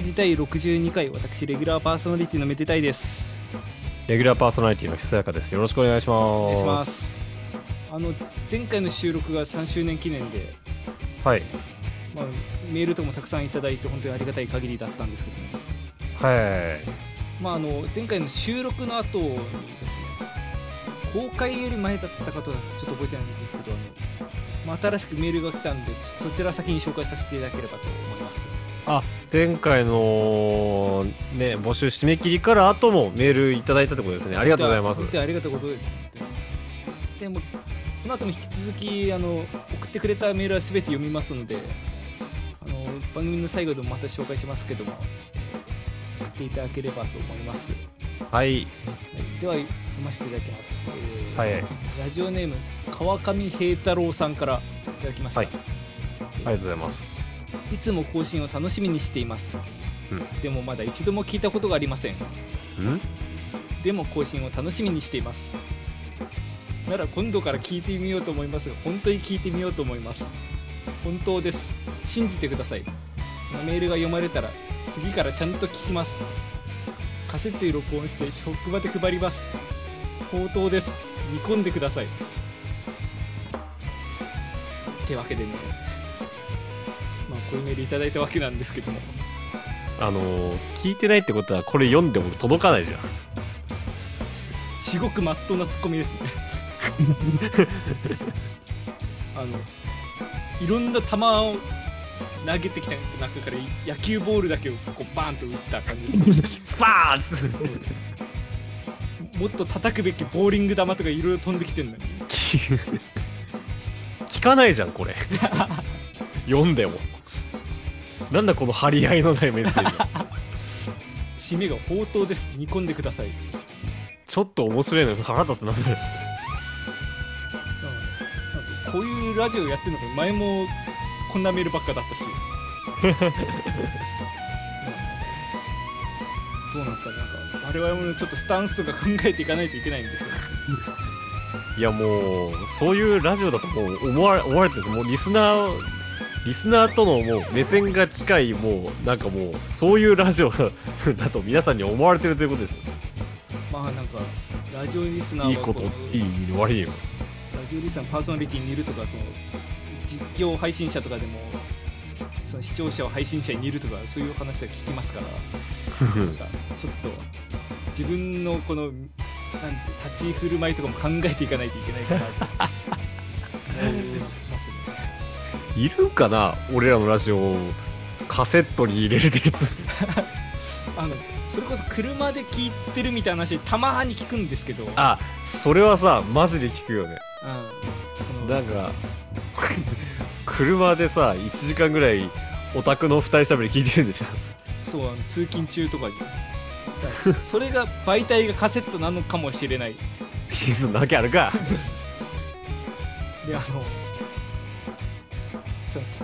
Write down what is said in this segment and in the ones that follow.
ラジ第62回私レギュラーパーソナリティのめでたいです。レギュラーパーソナリティのひそやかです。よろしくお願いします。お願いしますあの前回の収録が3周年記念ではい。まあ、メールとかもたくさんいただいて本当にありがたい限りだったんですけどね。はい。まああの前回の収録の後にです。ね公開より前だったかとはちょっと覚えてないんですけどあの、まあ、新しくメールが来たんでそちら先に紹介させていただければと思いますあ前回のね募集締め切りから後もメールいただいたってことですね。ありがとうございます。ありがとうございます。でもこの後も引き続きあの送ってくれたメールは全て読みますのであの番組の最後でもまた紹介しますけども送っていただければと思います、はい。はい、では読ませていただきます、えーはい。ラジオネーム川上平太郎さんからいただきました、はい。ありがとうございますいつも更新を楽しみにしています、うん。でもまだ一度も聞いたことがありません。ん？でも更新を楽しみにしています。なら今度から聞いてみようと思いますが本当に聞いてみようと思います。本当です。信じてください。メールが読まれたら次からちゃんと聞きます。カセットに録音して職場で配ります。本当です。見込んでください。ってわけでねまあこういうメールいただいたわけなんですけども。あのー聞いてないってことはこれ読んでも届かないじゃん。至極まっとうなツッコミですね。あのいろんな球を投げてきた中から野球ボールだけをこうバーンと打った感じですね。スパーッツもっと叩くべきボーリング球とかいろいろ飛んできてるのに。聞かないじゃんこれ。読んでもなんだこの張り合いのないメッセージは。締めが宝刀です。煮込んでください、うんちょっと面白いのに腹立つなそれ。こういうラジオやってるのが前もこんなメールばっかだったし。う んどうなんですか？ねなんか我々もちょっとスタンスとか考えていかないといけないんですけどいやもうそういうラジオだともう思われ思われてるもうリスナーリスナーとのもう目線が近いもうなんかもうそういうラジオだと皆さんに思われてるということですよまあなんかラジオリスナーはいいことういい意味で悪いよ。ラジオリスナーパーソナリティにいるとかその実況配信者とかでもその視聴者を配信者にいるとかそういう話は聞きますから。なんかちょっと自分のこのなんて立ち振る舞いとかも考えていかないといけないかなと いるかな俺らのラジオをカセットに入れれてるやつ。あのそれこそ車で聞いてるみたいな話たまに聞くんですけど。うんあそれはさマジで聞くよね。そのなんか 車でさ1時間ぐらいオタクの二人しゃべり聞いてるんでしょ。そうあの通勤中とかに。それが媒体がカセットなのかもしれない。なわけあるか。であの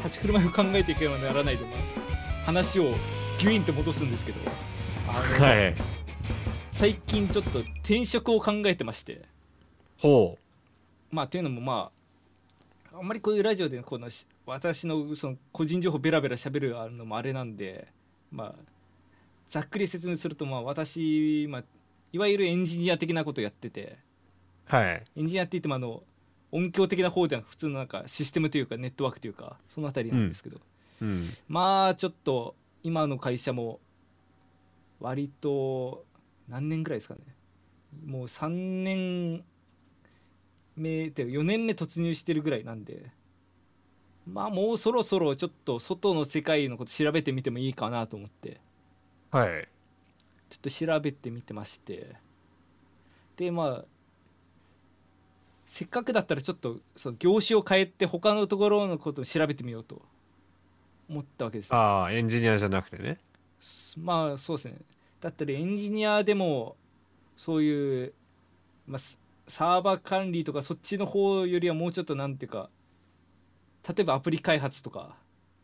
立ち振る舞いを考えていけばならないで、まあ、話をギュインと戻すんですけどはい。最近ちょっと転職を考えてまして。ほまあというのもまああんまりこういうラジオでこのし私のその個人情報ベラベラ喋るのもあれなんでまあざっくり説明するとまあ私、まあ、いわゆるエンジニア的なことをやっててうはい。エンジニアって言ってもあの音響的な方ではなく普通のなんかシステムというかネットワークというかそのあたりなんですけど、うん。まあちょっと今の会社も割と何年ぐらいですかね。もう3年目って4年目突入してるぐらいなんで。まあもうそろそろちょっと外の世界のこと調べてみてもいいかなと思って。はい。ちょっと調べてみてまして。でまあせっかくだったらちょっとその業種を変えて他のところのことを調べてみようと思ったわけです。ねああエンジニアじゃなくてね。まあそうですね。だったらエンジニアでもそういう、まあ、ササーバー管理とかそっちの方よりはもうちょっとなんていうか例えばアプリ開発とか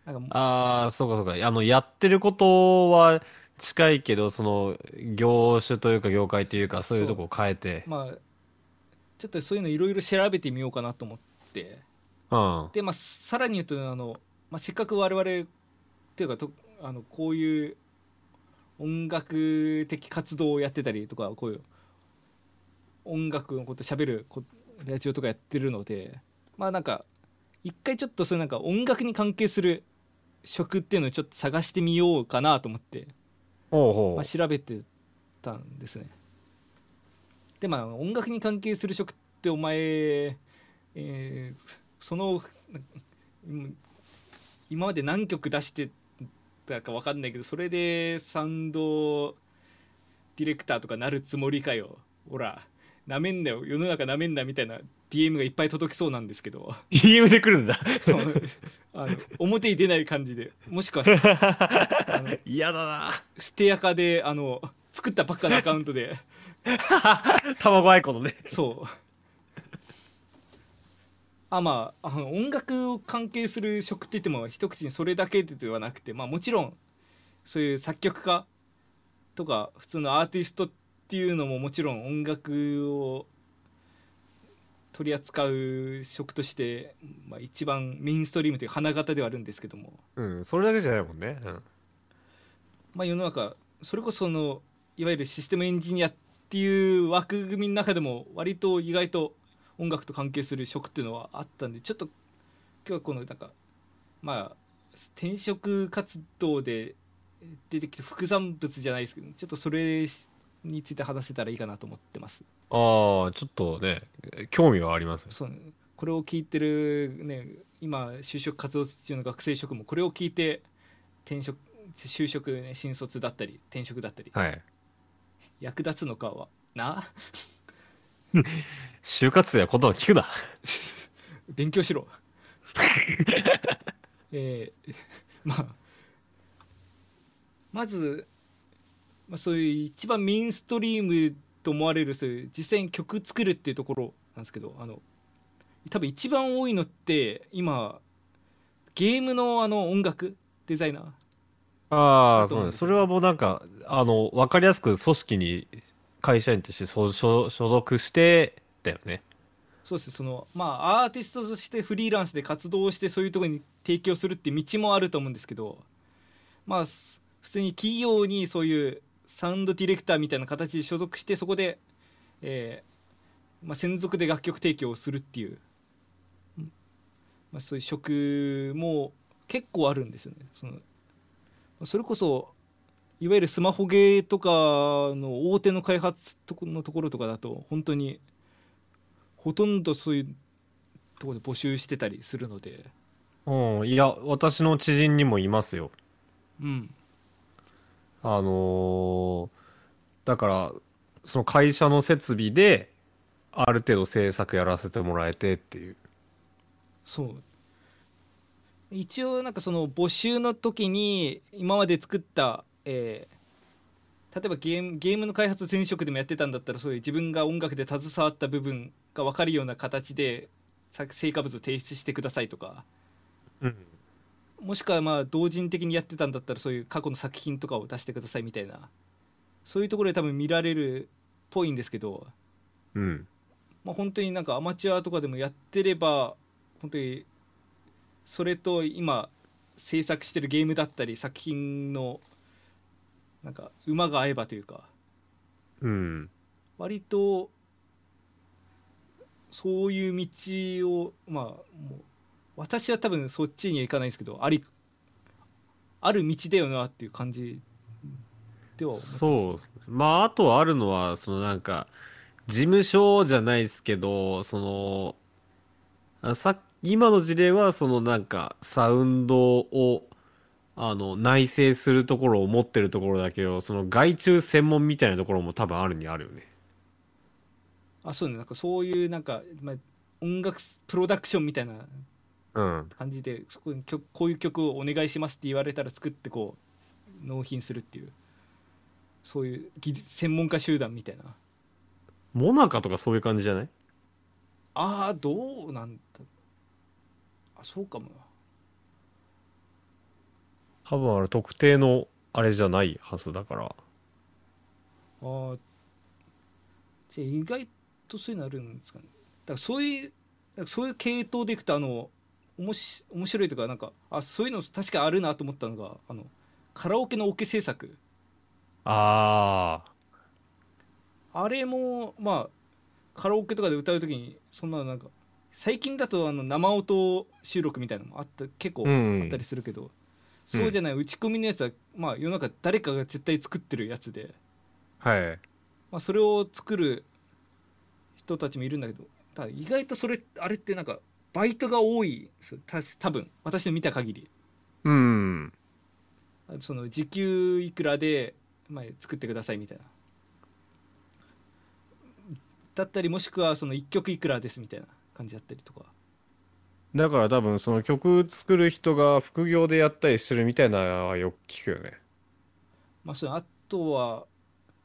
なんかああそうかそうか。あのやってることは近いけどその業種というか業界というかそういうとこを変えて。まあちょっとそういうのいろいろ調べてみようかなと思って。うんでまあさらに言うとあの、まあ、せっかく我々っていうかとあのこういう音楽的活動をやってたりとかこういう音楽のこと喋るこラジオとかやってるのでまあなんか一回ちょっとそういうなんか音楽に関係する職っていうのをちょっと探してみようかなと思って、ほうほまあ、調べてたんですねでまあ音楽に関係する職ってお前、えーそのうん今まで何曲出してたか分かんないけどそれでサウンドディレクターとかなるつもりかよ。ほらなめんなよ。世の中なめんなみたいな DM がいっぱい届きそうなんですけど。う DM で来るんだ。そう。あの表に出ない感じで。もしくは 嫌だな。ステアカであの作ったばっかのアカウントで卵アイコンのね。そう。あまああの音楽を関係する職って言っても一口にそれだけではなくてまあもちろんそういう作曲家とか普通のアーティストっていうのももちろん音楽を取り扱う職として、まあ、一番メインストリームという花形ではあるんですけども。うんそれだけじゃないもんね、うん、まあ、世の中それこそそのいわゆるシステムエンジニアっていう枠組みの中でも割と意外と音楽と関係する職っていうのはあったんでちょっと今日はこのなんかまあ転職活動で出てきて副産物じゃないですけどちょっとそれについて話せたらいいかなと思ってます。ああちょっとね興味はあります。そう。これを聞いてるね今就職活動中の学生諸君もこれを聞いて転職就職、ね、新卒だったり転職だったり。はい役立つのかは？な？就活生は言葉聞くな。勉強しろ。えー まあまず、まあ、そういう一番メインストリームと思われるそういう実際に曲作るっていうところなんですけどあの多分一番多いのって今ゲームのあの音楽デザイナーああそうねそれはもうなんかあの分かりやすく組織に会社員として所所所属してだよね。そうです。そのまあアーティストとしてフリーランスで活動してそういうところに提供するって道もあると思うんですけどまあす普通に企業にそういうサウンドディレクターみたいな形で所属してそこで、えーまあ、専属で楽曲提供をするっていう、うんまあ、そういう職も結構あるんですよね。そのそれこそいわゆるスマホゲーとかの大手の開発とこのところとかだと本当にほとんどそういうところで募集してたりするので、うんいや私の知人にもいますよ。うん、あのーだからその会社の設備である程度制作やらせてもらえてっていう。そう一応なんかその募集の時に今まで作った、えー例えばゲームゲームの開発前職でもやってたんだったらそういう自分が音楽で携わった部分が分かるような形で作成果物を提出してくださいとか。うん。もしくはまあ同人的にやってたんだったらそういう過去の作品とかを出してくださいみたいな。そういうところで多分見られるっぽいんですけど、うん。まあ、本当になんかアマチュアとかでもやってれば本当にそれと今制作してるゲームだったり作品のなんか馬が合えばというかうん。割とそういう道をまあもう私は多分そっちには行かないですけどありある道だよなっていう感じでは思ってますそうまああとあるのはそのなんか事務所じゃないですけどそのあさ今の事例はそのなんかサウンドをあの内製するところを持ってるところだけどその外注専門みたいなところも多分あるにあるよね。あそうね。なんかそういうなんか、まあ、音楽プロダクションみたいなうん。感じでそこに曲こういう曲をお願いしますって言われたら作ってこう納品するっていう。そういう技術専門家集団みたいな。モナカとかそういう感じじゃない？ああどうなんだあそうかもな。多分あれ特定のあれじゃないはずだから。あーじゃあ意外とそういうのあるんですかね。だからそういうそういう系統でいくとあのおもし面白いとかなんかあそういうの確かあるなと思ったのがあのカラオケのオケ制作。ああれもまあカラオケとかで歌う時にそんななんか最近だとあの生音収録みたいなのもあった結構うん。あったりするけど、そうじゃない打ち込みのやつはまあ世の中誰かが絶対作ってるやつで、あはい。まあ、それを作る人たちもいるんだけどただ意外とそれあれってなんかバイトが多い多分私の見た限り。うん。その時給いくらで、まあ、作ってくださいみたいな。だったりもしくはその1曲いくらですみたいな感じだったりとか。だから多分その曲作る人が副業でやったりしてるみたいなのはよく聞くよね。まあそのあとは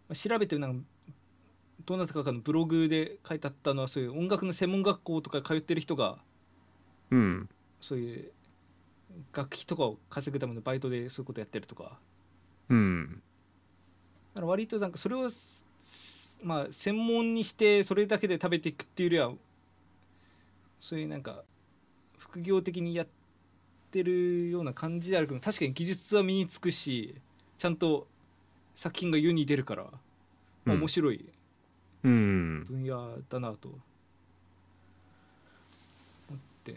まあ調べてなんかどなたかのブログで書いてあったのはそういう音楽の専門学校とか通ってる人がうんそういう学費とかを稼ぐためのバイトでそういうことやってるとか。うん。だから割となんかそれをすまあ専門にしてそれだけで食べていくっていうよりはそういうなんか副業的にやってるような感じであるけど確かに技術は身につくしちゃんと作品が世に出るから、まあうん。面白いうん。分野だなと。思って。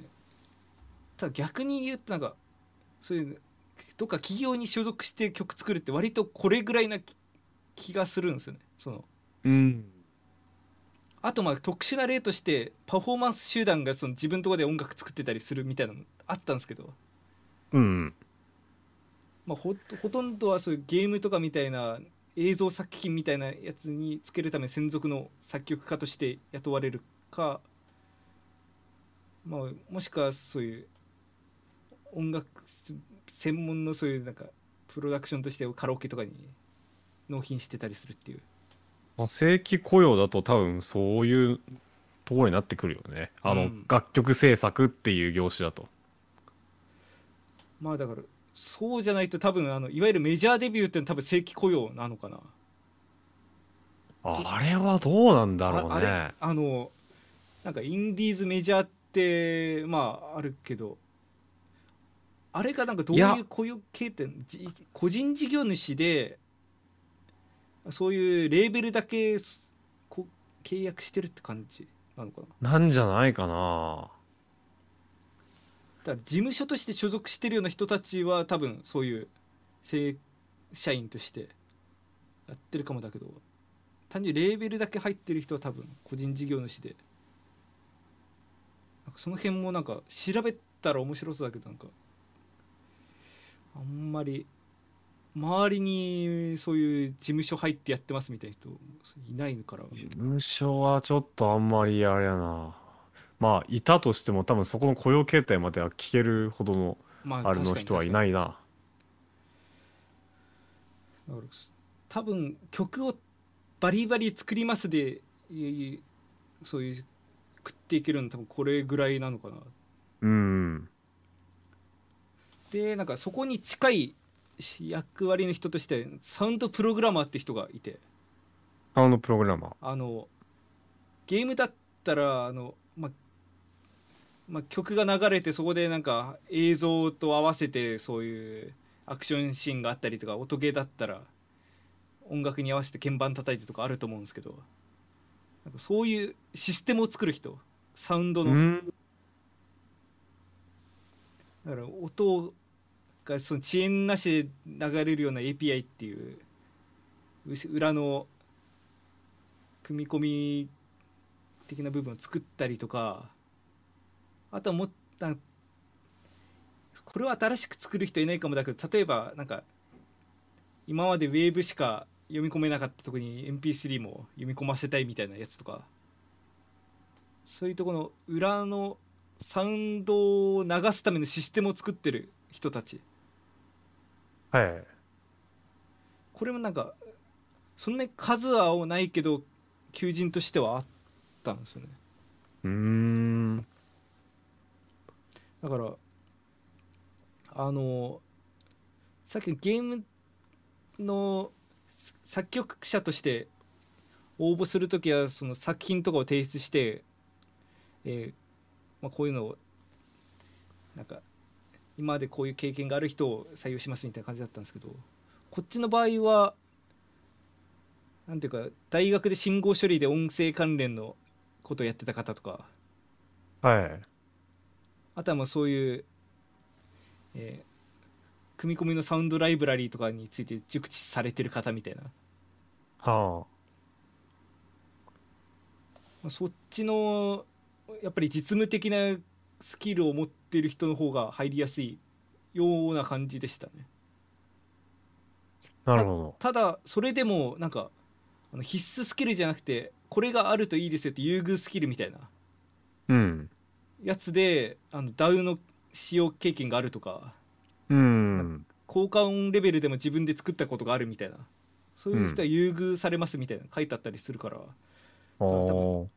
ただ逆に言うとなんかそういうどっか企業に所属して曲作るって割とこれぐらいな気気がするんですよね。そのうんあとまあ特殊な例としてパフォーマンス集団がその自分のところで音楽作ってたりするみたいなのあったんですけど、うんまあ、ほほとんどはそういうゲームとかみたいな映像作品みたいなやつにつけるため専属の作曲家として雇われるか、まあ、もしくはそういう音楽専門のそういうなんかプロダクションとしてカラオケとかに納品してたりするっていうまあ、正規雇用だと多分そういうところになってくるよね。あの、うん。楽曲制作っていう業種だと。まあだからそうじゃないと多分あのいわゆるメジャーデビューって多分正規雇用なのかな。ああれはどうなんだろうあああのなんかインディーズメジャーってまああるけどあれがなんかどういう雇用形態じ個人事業主でそういうレーベルだけすこ契約してるって感じなのかな？なんじゃないかな。だから事務所として所属してるような人たちは多分そういう正社員としてやってるかもだけど単純にレーベルだけ入ってる人は多分個人事業主で。なんかその辺もなんか調べたら面白そうだけどなんかあんまり周りにそういう事務所入ってやってますみたいな人いないのから。事務所はちょっとあんまりあれやな。まあいたとしても多分そこの雇用形態までは聞けるほどのまあれの人はいないいな。だから多分曲をバリバリ作りますでそういう食っていけるの多分これぐらいなのかな。うん。でなんかそこに近い役割の人としてサウンドプログラマーって人がいて。サウンドプログラマー。あのゲームだったらあの、まま曲が流れてそこでなんか映像と合わせてそういうアクションシーンがあったりとか音ゲーだったら音楽に合わせて鍵盤叩いてとかあると思うんですけどなんかそういうシステムを作る人。サウンドの、うん。だから音がその遅延なしで流れるような API っていう裏の組み込み的な部分を作ったりとかあとはもっこれは新しく作る人いないかもだけど例えばなんか今までウェーブしか読み込めなかったとこに MP3 も読み込ませたいみたいなやつとかそういうとこの裏のサウンドを流すためのシステムを作ってる人たち。はい。これもなんかそんなに数はないけど求人としてはあったんですよね。うーん。だからあのさっきのゲームのさ作曲者として応募する時はその作品とかを提出して、えーまあ、こういうのをなんか今までこういう経験がある人を採用しますみたいな感じだったんですけどこっちの場合はなんていうか大学で信号処理で音声関連のことをやってた方とかはい。あとはもうそういう、えー組み込みのサウンドライブラリーとかについて熟知されてる方みたいな、はまあそっちのやっぱり実務的なスキルを持ってる人の方が入りやすいような感じでしたね。あなるほただそれでもなんかあの必須スキルじゃなくてこれがあるといいですよって優遇スキルみたいな。どうん。やつであの DAW の使用経験があるとか。うん。効果音レベルでも自分で作ったことがあるみたいな。そういう人は優遇されますみたいな書いてあったりするから、そ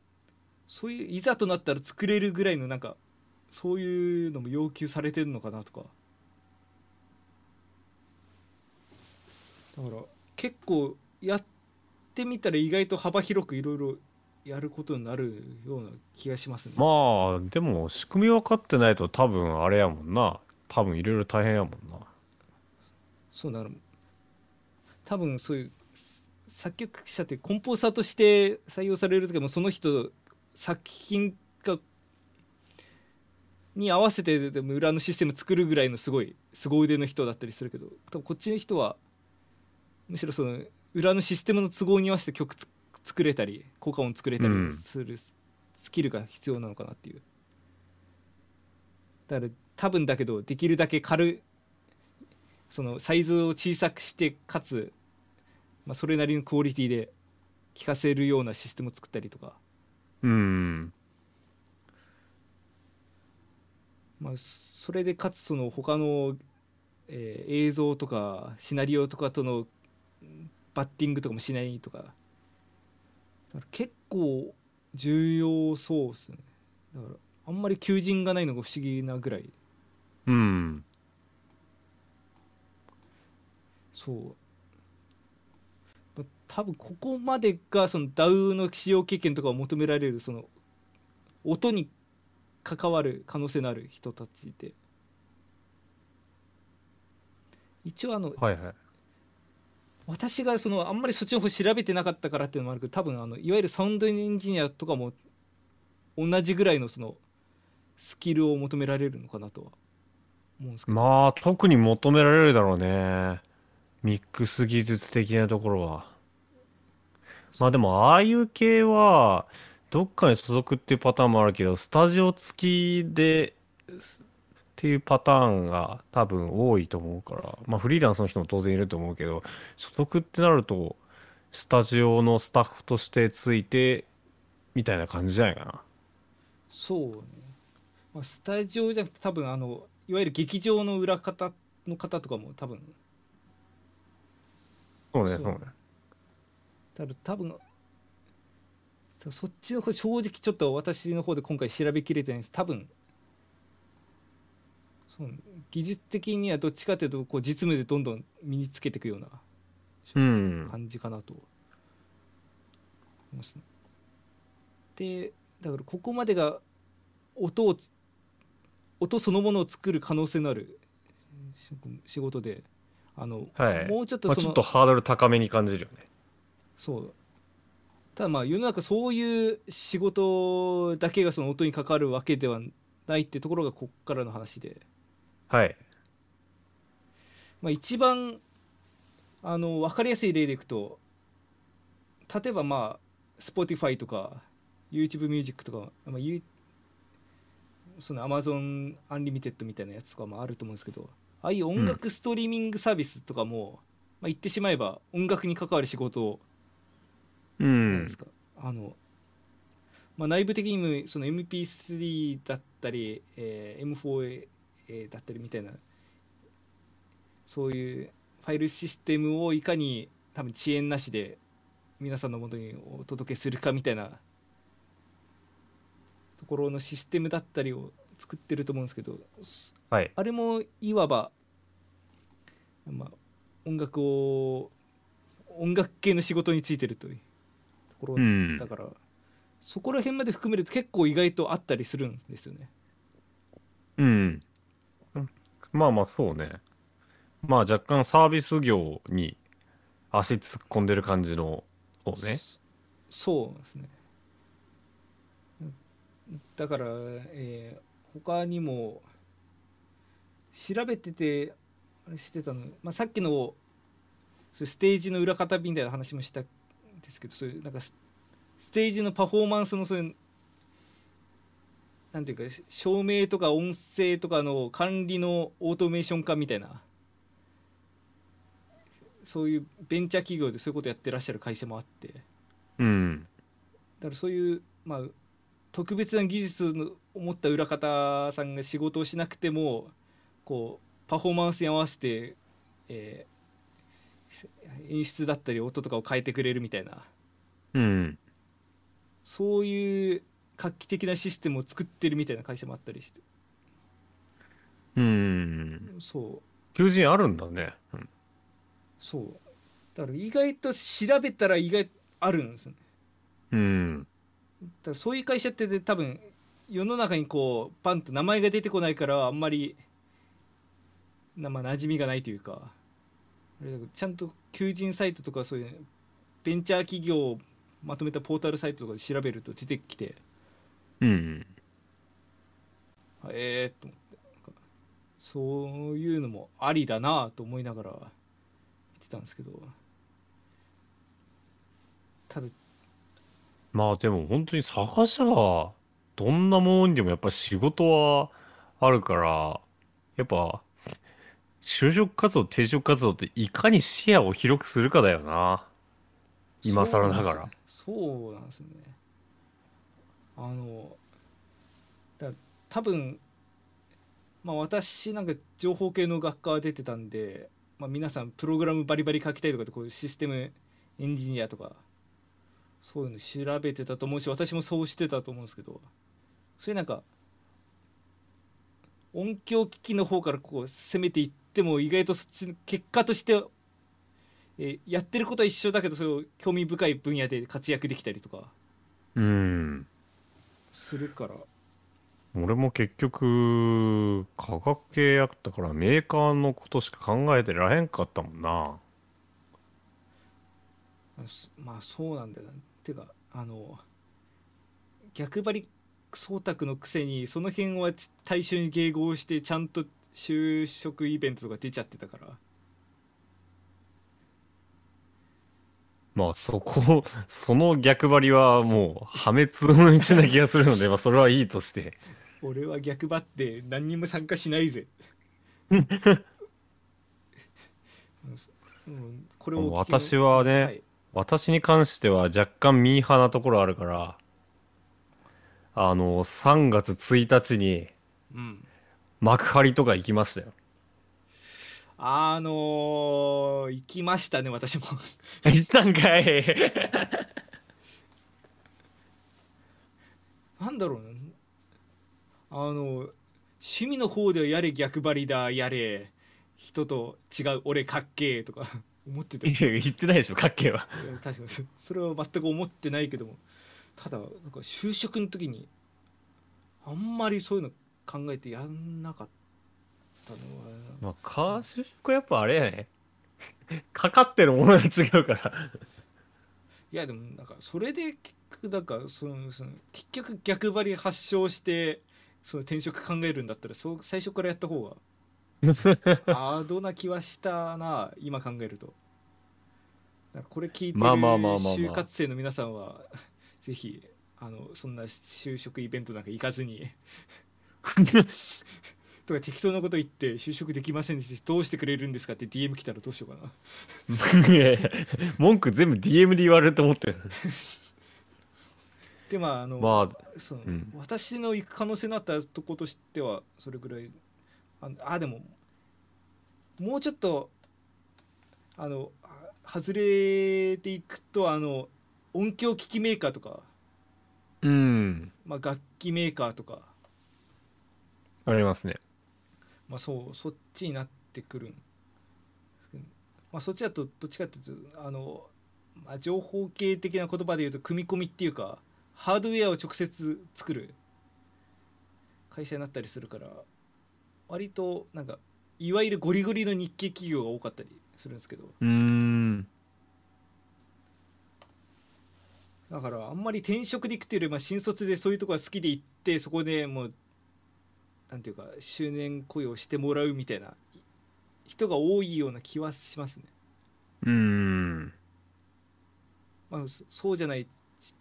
ういういざとなったら作れるぐらいのなんかそういうのも要求されてるのかなとか。だから結構やってみたら意外と幅広くいろいろやることになるような気がしますね。まあでも仕組み分かってないと多分あれやもんな。多分いろいろ大変やもんな。そうだから多分そういうす作曲者ってコンポーサーとして採用される時もその人作品がに合わせてでも裏のシステム作るぐらいのすごい凄腕の人だったりするけど多分こっちの人はむしろその裏のシステムの都合に合わせて曲つ作れたり効果音作れたりうん。するススキルが必要なのかなっていう。だから多分だけどできるだけ軽いそのサイズを小さくしてかつ、まあ、それなりのクオリティで聴かせるようなシステムを作ったりとか、うんまあ、それでかつその他の、えー映像とかシナリオとかとのうんバッティングとかもしないとか結構重要そうですね。だからあんまり求人がないのが不思議なぐらい。うん。そう。ま多分ここまでがその DAW の使用経験とかを求められるその音に関わる可能性のある人たちで。一応あのはいはい。私がそのあんまりそっちの方調べてなかったからっていうのもあるけど多分あのいわゆるサウンドエンジニアとかも同じぐらいのそのスキルを求められるのかなとは思うんですけど、まあ特に求められるだろうね。ミックス技術的なところは。まあでもああいう系はどっかに所属っていうパターンもあるけどスタジオ付きですっていうパターンが多分多いと思うからまあフリーランスの人も当然いると思うけど所属ってなるとスタジオのスタッフとしてついてみたいな感じじゃないかな。そうね、まあ、スタジオじゃなくて多分あのいわゆる劇場の裏方の方とかも多分。そうねそうね。多分多分そそっちの方正直ちょっと私の方で今回調べきれてないんです。多分。そう技術的にはどっちかというとこう実務でどんどん身につけていくようなうん。感じかなと思いますね。でだからここまでが音をつ音そのものを作る可能性のある仕仕事であの、はい。もうちょっとその、まあちょっとハードル高めに感じるよね。そうただまあ世の中そういう仕事だけがその音に関わるわけではないってところがこっからの話で、はい。まあ、一番あの分かりやすい例でいくと例えばまあ Spotify とか YouTube ミュージックとか、まあ、ゆその Amazon Unlimited みたいなやつとかもあると思うんですけどああいう音楽ストリーミングサービスとかも、まあ、言ってしまえば音楽に関わる仕事をうなん。んですかあの、まあ、内部的にもその MP3 だったり、えー M4A えーだったりみたいなそういうファイルシステムをいかに多分遅延なしで皆さんのもとにお届けするかみたいなところのシステムだったりを作ってると思うんですけどはい。あれもいわば、まあ、音楽を音楽系の仕事についてるという。ところうんだから、そこら辺まで含めると結構意外とあったりするんですよね。うん。まあまあそうね。まあ若干サービス業に足突っ込んでる感じのそうねそそうですねだから、えー他にも調べててあれしてたの、まあ、さっきのステージの裏方みたいな話もしたんですけどそういうなんかスステージのパフォーマンスのそういうなんていうか照明とか音声とかの管理のオートメーション化みたいな。そういうベンチャー企業でそういうことやってらっしゃる会社もあって。だうん。からそういう、まあ、特別な技術のを持った裏方さんが仕事をしなくてもこうパフォーマンスに合わせて、えー演出だったり音とかを変えてくれるみたいな。うん。そういう画期的なシステムを作ってるみたいな会社もあったりして。うん。そう。求人あるんだね。うん。そう。だから意外と調べたら意外とあるんですね。うん。だからそういう会社ってね多分世の中にこうパンと名前が出てこないからあんまりなまあ馴染みがないというかちゃんと求人サイトとかそういうベンチャー企業をまとめたポータルサイトとかで調べると出てきてうんあええー、と思って。そういうのもありだなと思いながら言ってたんですけど。ただまあでも本当に探しはどんなものにでもやっぱ仕事はあるからやっぱ就職活動転職活動っていかに視野を広くするかだよな。今更ながら。そうなんですね。あのだ多分まあ私なんか情報系の学科出てたんで、まあ、皆さんプログラムバリバリ書きたいとかってこういうシステムエンジニアとかそういうの調べてたと思うし私もそうしてたと思うんですけどそういうなんか音響機器の方からこう攻めていっても意外とそっちの結果としてえーやってることは一緒だけどそれを興味深い分野で活躍できたりとか。うん。するから俺も結局科学系やったからメーカーのことしか考えてらへんかったもんな。まあそうなんだよな。ていうかあの逆張り総卓のくせにその辺は対象に迎合してちゃんと就職イベントとか出ちゃってたから。まあそこ その逆張りはもう破滅の道な気がするので まあそれはいいとして。俺は逆張って何にも参加しないぜ。うんこれを私はねはい。私に関しては若干ミーハーなところあるからあの3月1日にうん幕張とか行きましたよ。あのー行きましたね私も。行ったんかい。なんだろうなあの趣味の方ではやれ逆張りだやれ。人と違う俺かっけえとか。思ってたいいや言ってないでしょかっけえは。や確かに。そそれは全く思ってないけども。ただなんか就職の時にあんまりそういうの考えてやんなかったのは。まあ就職はやっぱあれやね。かかってるものが違うから。いやでもなんかそれで結局なんかそのその結局逆張り発症してその転職考えるんだったらそう最初からやった方が アードな気はしたな今考えると。これ聞いてるまあまあまあまあまあ。就活生の皆さんはぜひあのそんな就職イベントなんか行かずに とか適当なこと言って就職できませんでしたどうしてくれるんですかって DM 来たらどうしようかな。いやいや文句全部 DM で言われると思ってる。でまああの、まそのうん。私の行く可能性のあったとことしてはそれぐらいああでももうちょっとあのあ外れていくとあの音響機器メーカーとか、うん。まあ、楽器メーカーとか、ありますね。まあ、そうそっちになってくるんですけど、まあ、そっちだとどっちかっていうとあの、まあ、情報系的な言葉で言うと組み込みっていうかハードウェアを直接作る会社になったりするから割となんかいわゆるゴリゴリの日系企業が多かったりするんですけど。うーん。だからあんまり転職で行くっていうよりまあ新卒でそういうとこが好きで行ってそこでもうなんていうか周年雇用してもらうみたいな人が多いような気はしますね。うーん。まあ、そそうじゃないち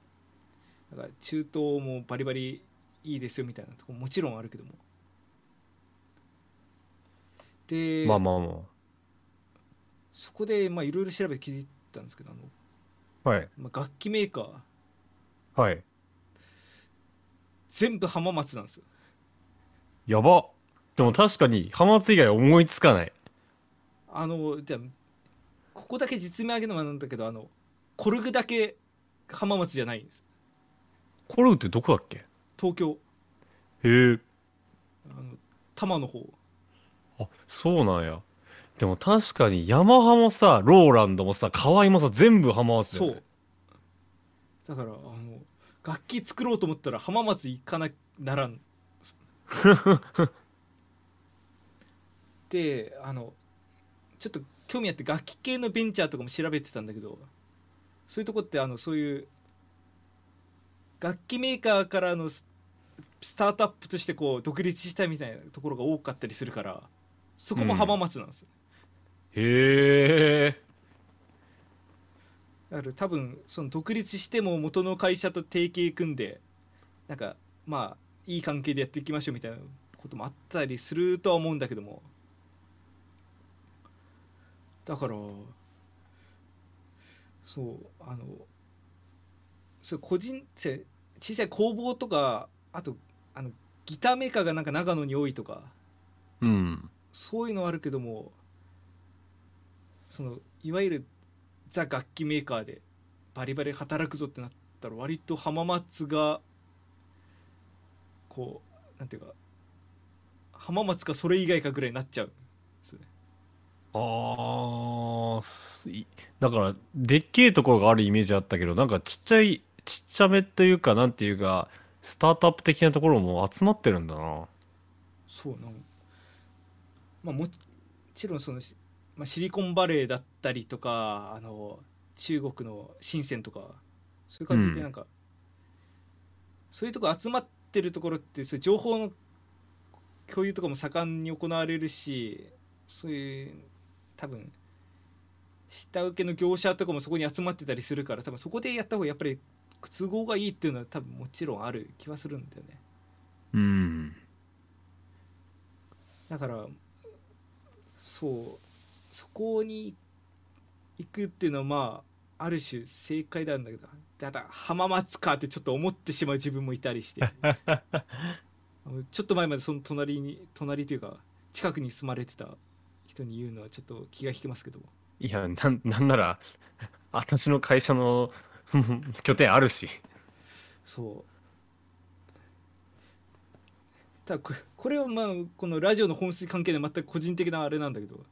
なんか中東もバリバリいいですよみたいなとこもちろんあるけども。で、まあまあまそこでまあいろいろ調べて気づいたんですけどあの、あはい。まあ、楽器メーカー。はい。全部浜松なんですよやば。でも確かに浜松以外思いつかない。あのじゃあここだけ実名挙げるのはなんだけどあのコルグだけ浜松じゃないんです。コルグってどこだっけ？東京。へえ。あの多摩の方。あそうなんや。でも確かにヤマハもさローランドもさ河合もさ全部浜松だよ、ね、そう。だからあの楽器作ろうと思ったら浜松行かなならんであのちょっと興味あって楽器系のベンチャーとかも調べてたんだけどそういうとこってあのそういう楽器メーカーからのススタートアップとしてこう独立したみたいなところが多かったりするからそこも浜松なんですよ、へえ。だから多分その独立しても元の会社と提携組んでなんかまあいい関係でやっていきましょうみたいなこともあったりするとは思うんだけども。だからそうあのそう個人って小さい工房とかあとあのギターメーカーがなんか長野に多いとか。うん。そういうのはあるけどもそのいわゆるザ楽器メーカーでバリバリ働くぞってなったら割と浜松がこうなんていうか浜松かそれ以外かぐらいになっちゃうすよね。あーすいだからでっけえところがあるイメージあったけどなんかちっちゃいちっちゃめというかなんていうかスタートアップ的なところも集まってるんだな。そうなんまあもちろんその、しまあ、シリコンバレーだったりとかあの中国の深センとかそういう感じうん。でなんか、そういうとこ集まってるところってそういう情報の共有とかも盛んに行われるしそういう多分下請けの業者とかもそこに集まってたりするから多分そこでやった方がやっぱり都合がいいっていうのは多分もちろんある気はするんだよね。うんだからそうそこに行くっていうのはまあある種正解なんだけどただ浜松かってちょっと思ってしまう自分もいたりして。ちょっと前までその隣に隣というか近くに住まれてた人に言うのはちょっと気が引けますけどいやなんなんなら私の会社の 拠点あるし。そう。ただここれはまあこのラジオの本質関係で全く個人的なあれなんだけど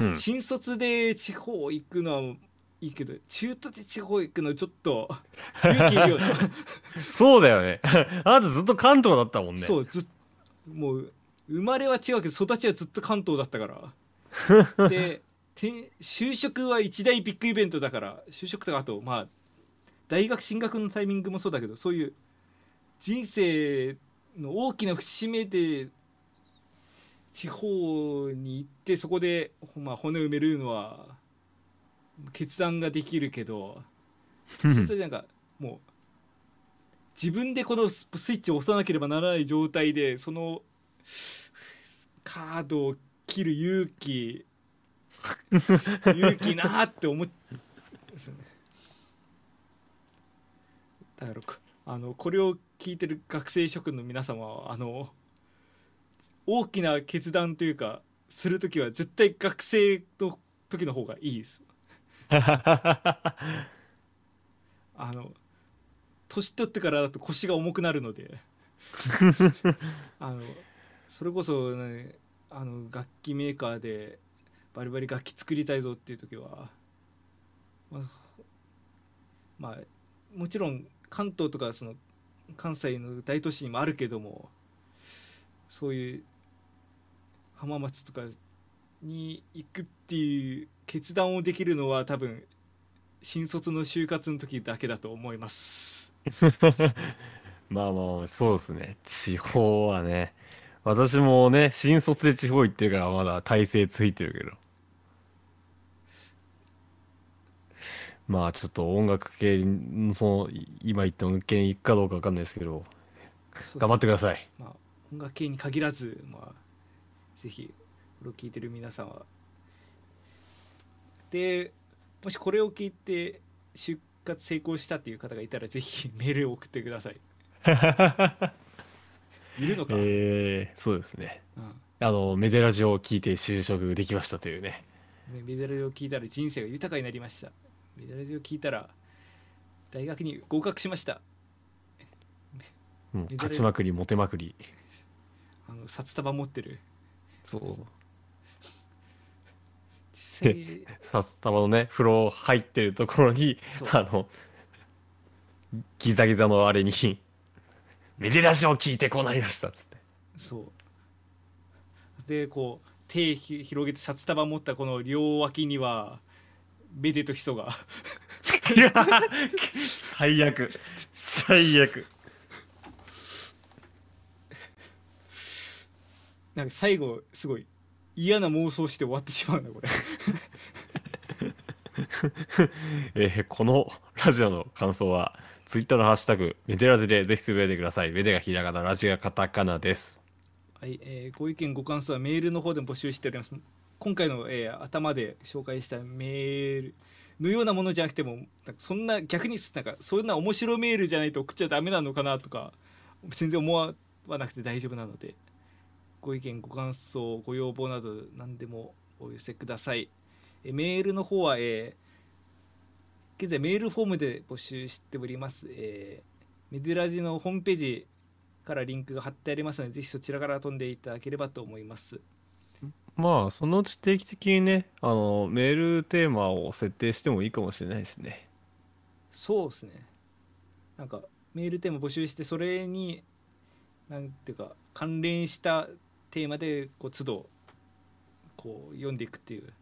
うん。新卒で地方行くのはいいけど中途で地方行くのちょっと勇気いるよな そうだよね。あなたずっと関東だったもんね。そうずっもう生まれは違うけど育ちはずっと関東だったから。でて就職は一大ビッグイベントだから就職とかあとまあ大学進学のタイミングもそうだけどそういう人生の大きな節目で地方に行ってそこで、まあ、骨を埋めるのは決断ができるけどうん。それでなんかもう自分でこのススイッチを押さなければならない状態でそのカードを切る勇気勇気なーって思っですよね。だからこあのこれを聞いてる学生諸君の皆様はあの大きな決断というかする時は絶対学生の時の方がいいですあの年取ってからだと腰が重くなるので。あのそれこそ、ね、あの楽器メーカーでバリバリ楽器作りたいぞっていう時はまあ、まあ、もちろん関東とかその関西の大都市にもあるけどもそういう浜松とかに行くっていう決断をできるのは多分新卒の就活の時だけだと思います。まあまあそうですね。地方はね。私もね新卒で地方行ってるからまだ体制ついてるけど。まあちょっと音楽系にその今言った音楽系に行くかどうか分かんないですけど。頑張ってください。まあ、音楽系に限らず、まあ、ぜひこれを聞いてる皆さんはでもしこれを聞いて就活成功したっていう方がいたらぜひメールを送ってください。いるのか、えー、そうですね。うん。あのメデラジオを聞いて就職できましたというね。メダルを聞いたら人生が豊かになりました。メダルを聞いたら大学に合格しました。うん。メデラ勝ちまくりモテまくり。あの札束持ってる。そう札束のね風呂入ってるところにあのギザギザのあれに「メデラジオを聞いてこうなりました」っつって。そう。でこう手ひ広げて札束持ったこの両脇にはベデとヒソが。いや最悪。最悪。なんか最後すごい嫌な妄想して終わってしまうなこれ えーこのラジオの感想はツイッターのハッシュタグメデラジでぜひつぶやいてください。メデがひらがなラジがカタカナです。はい、えーご意見ご感想はメールの方でも募集しております。今回の、えー頭で紹介したメールのようなものじゃなくてもなんかそんな逆になんかそんな面白メールじゃないと送っちゃダメなのかなとか全然思わなくて大丈夫なのでご意見ご感想ご要望など何でもお寄せください。えーメールの方は、えー現在メールフォームで募集しております、えーメディラジのホームページからリンクが貼ってありますのでぜひそちらから飛んでいただければと思います。まあそのうち定期的にねあのメールテーマを設定してもいいかもしれないですね。そうですね。なんかメールテーマ募集してそれになんていうか関連したテーマでこう都度こう読んでいくっていう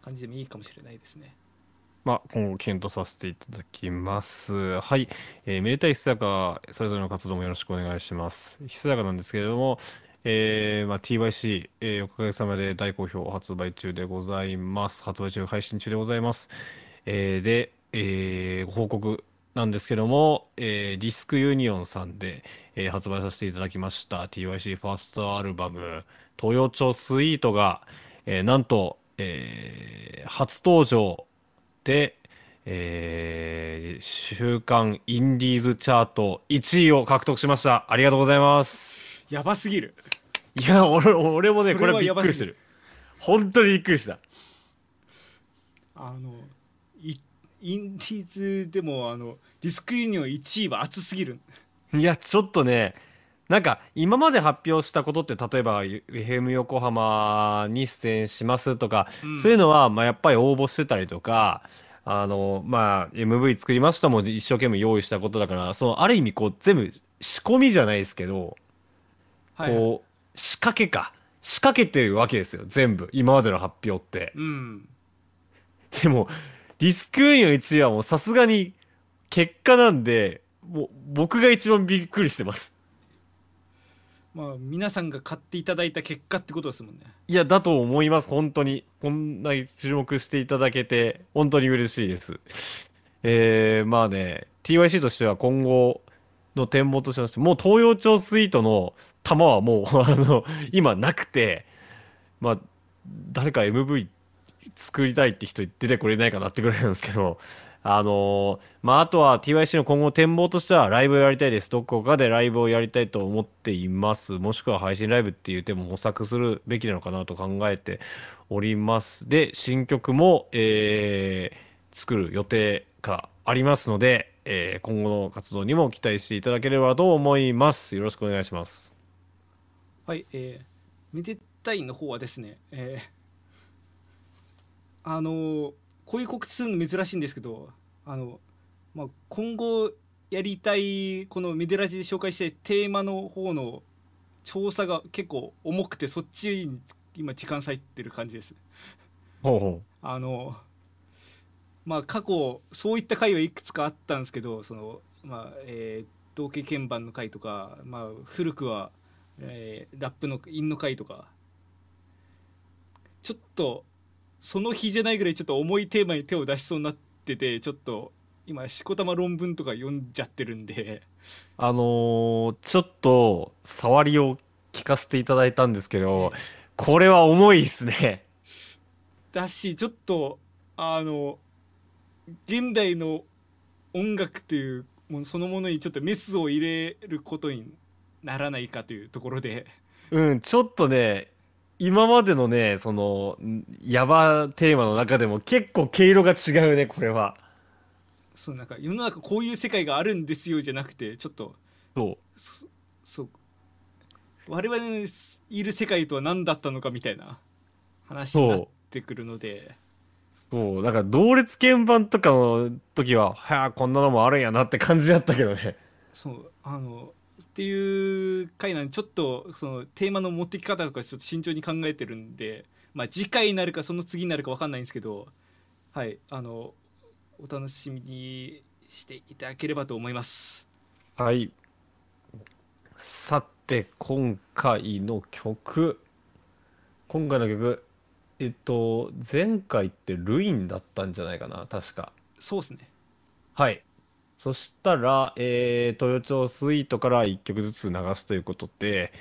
感じでもいいかもしれないですねまあ、今後検討させていただきます。はい。えーめでたいひそやか、それぞれの活動もよろしくお願いします。ひそやかなんですけれども、えーまあ、TYC、えーおかげさまで大好評発売中でございます。発売中、配信中でございます。えーで、えーご報告なんですけども、えーディスクユニオンさんで、えー発売させていただきました TYC ファーストアルバム、東洋町スイートが、えーなんと、えー初登場で、えー週間インディーズチャート1位を獲得しました。ありがとうございます。やばすぎるいや、俺俺もね、それはこれびっくりしてる。本当にびっくりした。あのいインディーズでもあのディスクユニオン1位は熱すぎるいや、ちょっとね、なんか今まで発表したことって、例えば FM 横浜に出演しますとか、うんそういうのは、まあ、やっぱり応募してたりとか、あの、まあ、MV 作りましたも一生懸命用意したことだから、その、ある意味、こう、全部仕込みじゃないですけど、はいこう、仕掛けか。仕掛けてるわけですよ、全部。今までの発表って。うんでも、ディスクユニオン1位はもうさすがに結果なんで、もう僕が一番びっくりしてます。まあ皆さんが買っていただいた結果ってことですもんねいや、だと思います、本当に。こんなに注目していただけて、本当に嬉しいです。えー、まあね、TYC としては今後の展望としまして、もう東洋町スイートの弾はもう、あの、今なくて、まあ、誰か MV 作りたいって人出てこれないかなってぐらいなんですけど、あのまあ、あとは TYC の今後展望としてはライブをやりたいです。どこかでライブをやりたいと思っています。もしくは配信ライブっていう手も模索するべきなのかなと考えております。で、新曲も、えー作る予定がありますので、えー今後の活動にも期待していただければと思います。よろしくお願いします。はいえー、めでたいの方はですねえーあのーこういう告知するの珍しいんですけどあの、まあ、今後やりたいこのメデラジで紹介したいテーマの方の調査が結構重くてそっちに今時間割いてる感じです。ほうほあのまあ過去そういった回はいくつかあったんですけどそのまあえー、同型鍵盤の回とか、まあ、古くは、えー、ラップの韻の回とかちょっとその日じゃないぐらいちょっと重いテーマに手を出しそうになっててちょっと今しこたま論文とか読んじゃってるんで。あのーちょっと触りを聞かせていただいたんですけどこれは重いですね。だしちょっとあの現代の音楽というものそのものにちょっとメスを入れることにならないかというところで。うんちょっとね今までのねそのんヤバテーマの中でも結構毛色が違うねこれは。そうなんか世の中こういう世界があるんですよじゃなくてちょっとそう。そそう。我々のいる世界とは何だったのかみたいな話になってくるので。そう。だから同列鍵盤とかの時ははあこんなのもあるんやなって感じだったけどね。そう。あのっていう回なんでちょっとそのテーマの持ってき方とかちょっと慎重に考えてるんでまあ次回になるかその次になるか分かんないんですけどはいあのお楽しみにしていただければと思います。はい。さて今回の曲。今回の曲えっと前回ってルインだったんじゃないかな確か。そうですね。はいそしたら、えー、豊町スイートから1曲ずつ流すということで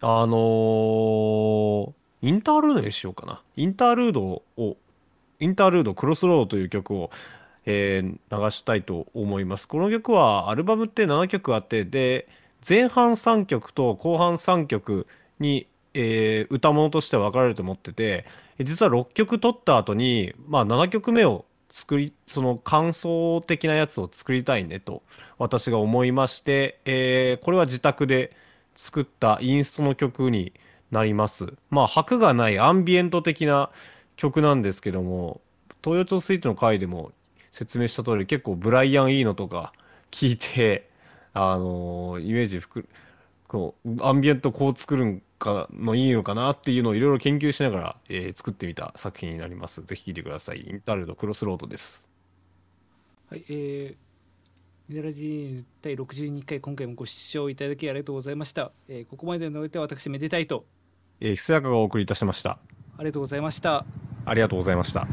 あのーインタールードにしようかな。インタールードをインタールードクロスロードという曲を、えー流したいと思います。この曲はアルバムって7曲あってで前半3曲と後半3曲に、えー歌物として分かれると思ってて実は6曲取った後に、まあ、7曲目を作りその感想的なやつを作りたいねと私が思いまして、えーこれは自宅で作ったインストの曲になります。まあ拍がないアンビエント的な曲なんですけども東洋町スイートの回でも説明した通り結構ブライアン・イーノとか聞いてあのーイメージふくこうアンビエントこう作るんかのいいのかなっていうのをいろいろ研究しながら、えー作ってみた作品になります。ぜひ聴いてください。インタールードクロスロードです。はいえーミネラジー第62回今回もご視聴いただきありがとうございました、えーここまでのおいては私めでたいと。えー、ひそやかがお送りいたしました。ありがとうございました。ありがとうございました